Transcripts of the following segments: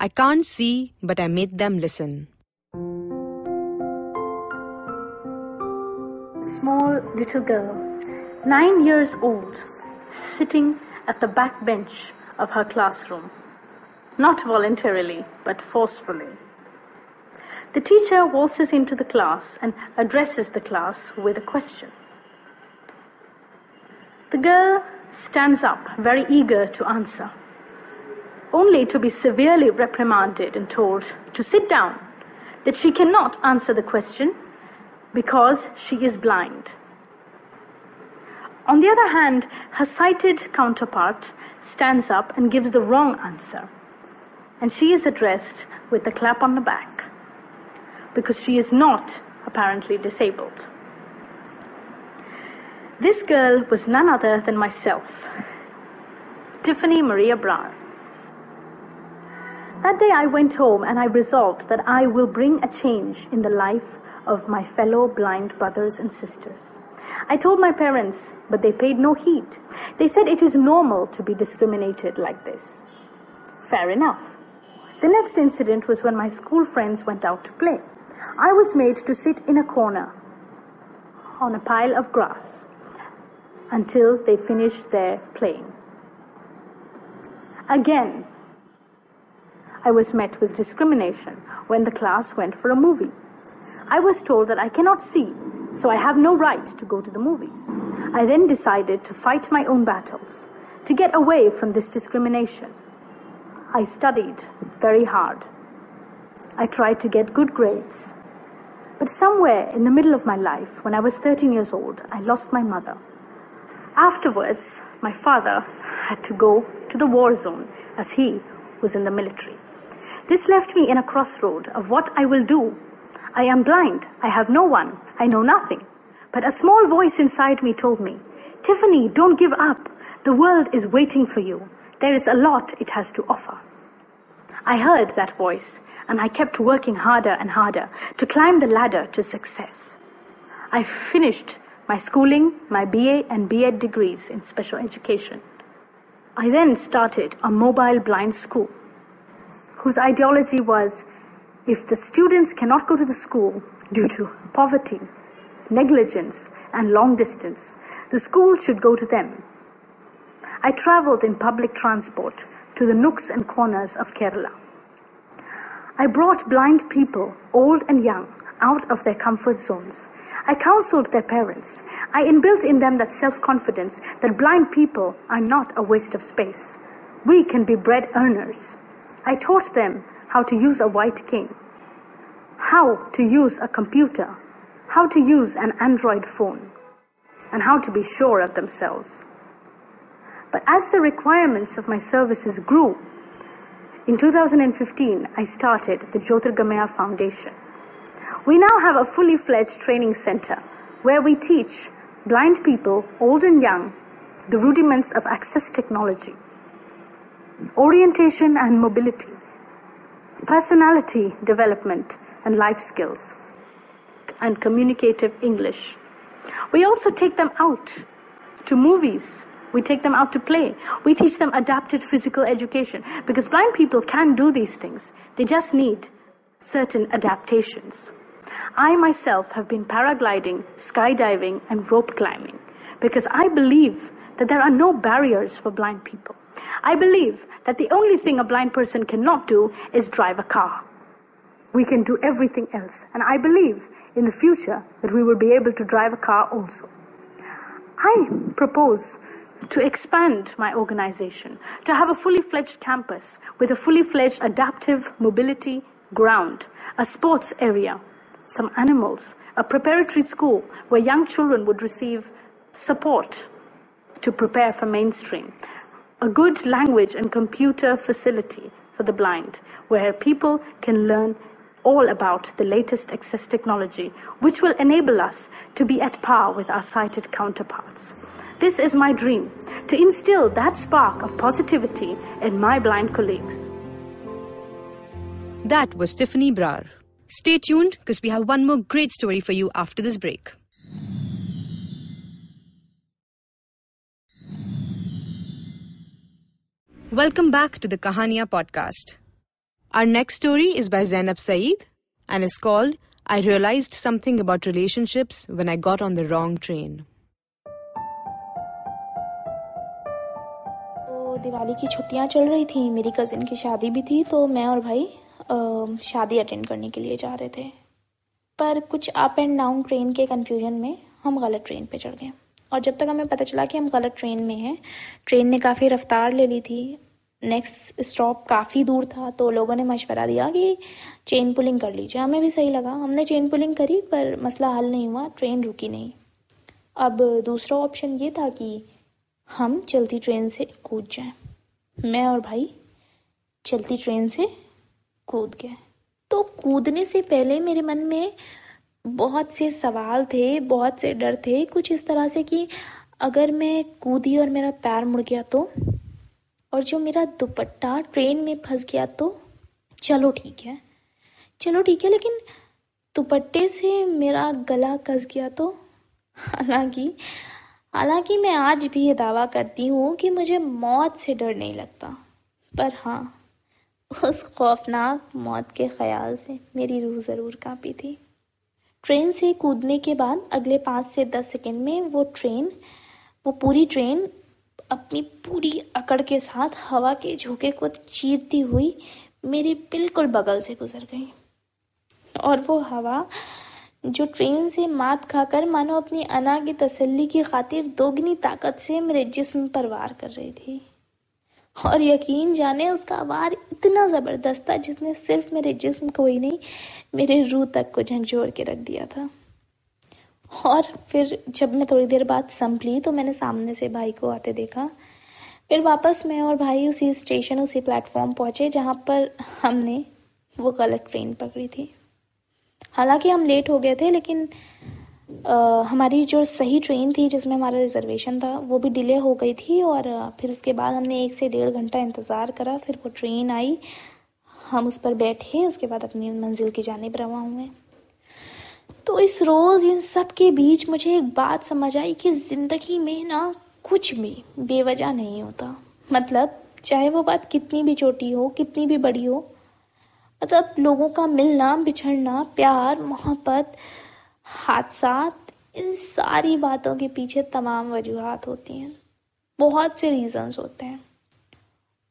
I Can't See, but I Made Them Listen. small little girl, nine years old, sitting at the back bench of her classroom. Not voluntarily, but forcefully. The teacher waltzes into the class and addresses the class with a question. The girl stands up, very eager to answer, only to be severely reprimanded and told to sit down, that she cannot answer the question because she is blind. On the other hand, her sighted counterpart stands up and gives the wrong answer, and she is addressed with a clap on the back because she is not apparently disabled. This girl was none other than myself, Tiffany Maria Brar. That day I went home and I resolved that I will bring a change in the life of my fellow blind brothers and sisters. I told my parents, but they paid no heed. They said it is normal to be discriminated like this. Fair enough. The next incident was when my school friends went out to play. I was made to sit in a corner on a pile of grass until they finished their playing. Again, I was met with discrimination when the class went for a movie. I was told that I cannot see, so I have no right to go to the movies. I then decided to fight my own battles, to get away from this discrimination. I studied very hard. I tried to get good grades. But somewhere in the middle of my life, when I was 13 years old, I lost my mother. Afterwards, my father had to go to the war zone as he was in the military. This left me in a crossroad of what I will do. I am blind. I have no one. I know nothing. But a small voice inside me told me, Tiffany, don't give up. The world is waiting for you. There is a lot it has to offer. I heard that voice and I kept working harder and harder to climb the ladder to success. I finished my schooling, my BA and BEd degrees in special education. I then started a mobile blind school whose ideology was if the students cannot go to the school due to poverty, negligence, and long distance, the school should go to them. I traveled in public transport to the nooks and corners of Kerala. I brought blind people, old and young, out of their comfort zones. I counseled their parents. I inbuilt in them that self confidence that blind people are not a waste of space. We can be bread earners. I taught them how to use a white cane, how to use a computer, how to use an Android phone, and how to be sure of themselves. But as the requirements of my services grew, in 2015, I started the Jyotirgamaya Foundation. We now have a fully fledged training center where we teach blind people, old and young, the rudiments of access technology, orientation and mobility, personality development and life skills, and communicative English. We also take them out to movies. We take them out to play. We teach them adapted physical education because blind people can do these things. They just need certain adaptations. I myself have been paragliding, skydiving, and rope climbing because I believe that there are no barriers for blind people. I believe that the only thing a blind person cannot do is drive a car. We can do everything else, and I believe in the future that we will be able to drive a car also. I propose to expand my organization, to have a fully fledged campus with a fully fledged adaptive mobility ground, a sports area, some animals, a preparatory school where young children would receive support to prepare for mainstream, a good language and computer facility for the blind, where people can learn all about the latest access technology, which will enable us to be at par with our sighted counterparts. This is my dream to instill that spark of positivity in my blind colleagues. That was Tiffany Brar. Stay tuned because we have one more great story for you after this break. Welcome back to the Kahania podcast. Our next story is by Zainab Saeed and is called I Realized Something About Relationships When I Got on the Wrong Train. तो दिवाली की छुट्टियाँ चल रही थी मेरी cousin की शादी भी थी तो मैं और भाई अ, शादी अटेंड करने के लिए जा रहे थे पर कुछ अप एंड डाउन ट्रेन के कन्फ्यूज़न में हम गलत ट्रेन पे चढ़ गए और जब तक हमें पता चला कि हम गलत ट्रेन में हैं ट्रेन ने काफ़ी रफ्तार ले ली थी नेक्स्ट स्टॉप काफ़ी दूर था तो लोगों ने मशवरा दिया कि चेन पुलिंग कर लीजिए। हमें भी सही लगा। हमने चेन पुलिंग करी, पर मसला हल नहीं हुआ ट्रेन रुकी नहीं। अब दूसरा ऑप्शन ये था कि हम चलती ट्रेन से कूद जाएँ। मैं और भाई चलती ट्रेन से कूद गए। तो कूदने से पहले मेरे मन में बहुत से सवाल थे, बहुत से डर थे। कुछ इस तरह से कि अगर मैं कूदी और मेरा पैर मुड़ गया तो? और जो मेरा दुपट्टा ट्रेन में फंस गया तो? चलो ठीक है। चलो ठीक है, लेकिन दुपट्टे से मेरा गला कस गया तो? हालाँकि हालाँकि मैं आज भी ये दावा करती हूँ कि मुझे मौत से डर नहीं लगता। पर हाँ उस खौफनाक मौत के ख्याल से मेरी रूह ज़रूर कांपी थी। ट्रेन से कूदने के बाद अगले पाँच से दस सेकंड में वो ट्रेन, वो पूरी ट्रेन अपनी पूरी अकड़ के साथ हवा के झोंके को चीरती हुई मेरे बिल्कुल बगल से गुजर गई। और वो हवा जो ट्रेन से मात खाकर मानो अपनी अना की तसल्ली की खातिर दोगुनी ताकत से मेरे जिस्म पर वार कर रही थी। और यकीन जाने उसका वार इतना ज़बरदस्त था जिसने सिर्फ़ मेरे जिस्म को ही नहीं, मेरे रूह तक को झंझोर के रख दिया था। और फिर जब मैं थोड़ी देर बाद संभली तो मैंने सामने से भाई को आते देखा। फिर वापस मैं और भाई उसी स्टेशन उसी प्लेटफॉर्म पहुँचे जहाँ पर हमने वो गलत ट्रेन पकड़ी थी। हालाँकि हम लेट हो गए थे लेकिन अ, हमारी जो सही ट्रेन थी जिसमें हमारा रिजर्वेशन था वो भी डिले हो गई थी और फिर उसके बाद हमने एक से डेढ़ घंटा इंतज़ार करा। फिर वो ट्रेन आई हम उस पर बैठे उसके बाद अपनी मंजिल की जानिब रवा हुए। तो इस रोज़ इन सब के बीच मुझे एक बात समझ आई कि ज़िंदगी में ना कुछ भी बेवजह नहीं होता। मतलब चाहे वो बात कितनी भी छोटी हो, कितनी भी बड़ी हो मतलब लोगों का मिलना, बिछड़ना, प्यार, मोहब्बत, हादसात, इन सारी बातों के पीछे तमाम वजूहत होती हैं। बहुत से रीजंस होते हैं।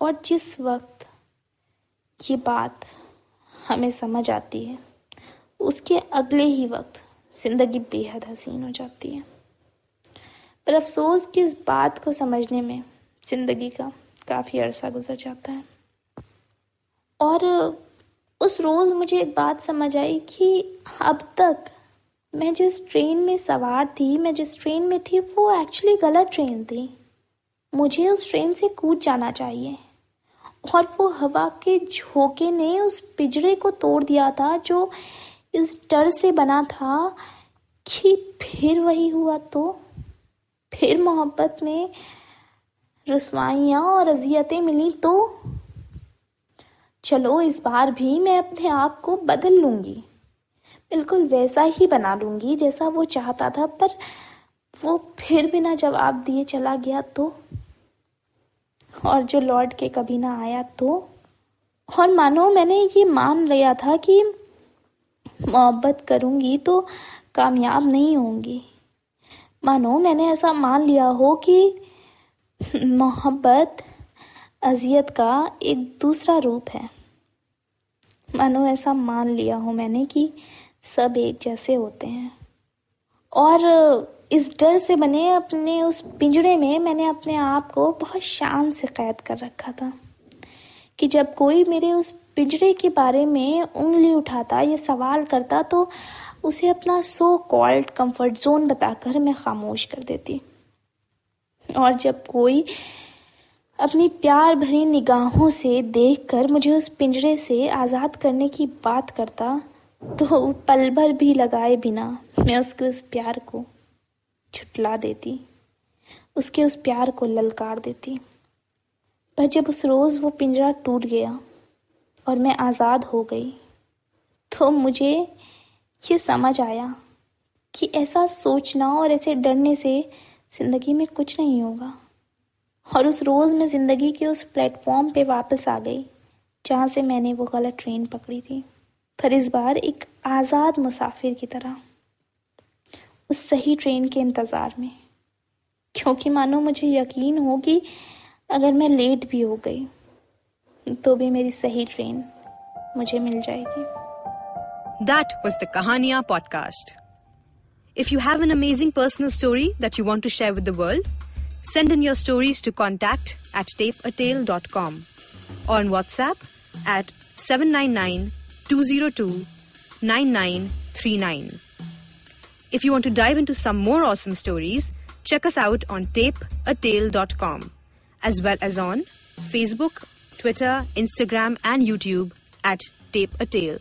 और जिस वक्त ये बात हमें समझ आती है उसके अगले ही वक्त ज़िंदगी बेहद हसीन हो जाती है। पर अफसोस कि इस बात को समझने में ज़िंदगी का काफ़ी अरसा गुजर जाता है। और उस रोज़ मुझे एक बात समझ आई कि अब तक मैं जिस ट्रेन में सवार थी, मैं जिस ट्रेन में थी, वो एक्चुअली गलत ट्रेन थी। मुझे उस ट्रेन से कूद जाना चाहिए। और वो हवा के झोंके ने उस पिंजरे को तोड़ दिया था जो इस डर से बना था कि फिर वही हुआ तो। फिर मोहब्बत में रसवाइयाँ और अजियतें मिली तो। चलो, इस बार भी मैं अपने आप को बदल लूँगी। बिल्कुल वैसा ही बना लूँगी जैसा वो चाहता था, पर वो फिर बिना जवाब दिए चला गया तो। और जो लौट के कभी ना आया तो। और मानो मैंने ये मान लिया था कि मोहब्बत करूँगी तो कामयाब नहीं होंगी। मानो मैंने ऐसा मान लिया हो कि मोहब्बत अजियत का एक दूसरा रूप है। मानो ऐसा मान लिया हो मैंने कि सब एक जैसे होते हैं। और इस डर से बने अपने उस पिंजड़े में मैंने अपने आप को बहुत शान से कैद कर रखा था कि जब कोई मेरे उस पिंजरे के बारे में उंगली उठाता, या सवाल करता तो उसे अपना सो कॉल्ड कंफर्ट जोन बताकर मैं खामोश कर देती। और जब कोई अपनी प्यार भरी निगाहों से देखकर मुझे उस पिंजरे से आज़ाद करने की बात करता तो पल भर भी लगाए बिना मैं उसके उस प्यार को छुटला देती, उसके उस प्यार को ललकार देती। पर जब उस रोज़ वो पिंजरा टूट गया और मैं आज़ाद हो गई। तो मुझे ये समझ आया कि ऐसा सोचना और ऐसे डरने से ज़िंदगी में कुछ नहीं होगा। और उस रोज़ मैं ज़िंदगी के उस प्लेटफॉर्म पे वापस आ गई, जहाँ से मैंने वो गलत ट्रेन पकड़ी थी। पर इस बार एक आज़ाद मुसाफिर की तरह, उस सही ट्रेन के इंतज़ार में। क्योंकि मानो मुझे यकीन हो कि अगर मैं लेट भी हो गई तो भी मेरी सही ट्रेन मुझे मिल जाएगी That was the Kahania podcast. If you have an amazing personal story that you want to share with the world, send in your stories to contact at tapeatale.com or on WhatsApp at 799 202 9939. If you want to dive into some more awesome stories, check us out on tapeatale.com as well as on Facebook, Twitter, Instagram, and YouTube at Tape a Tale.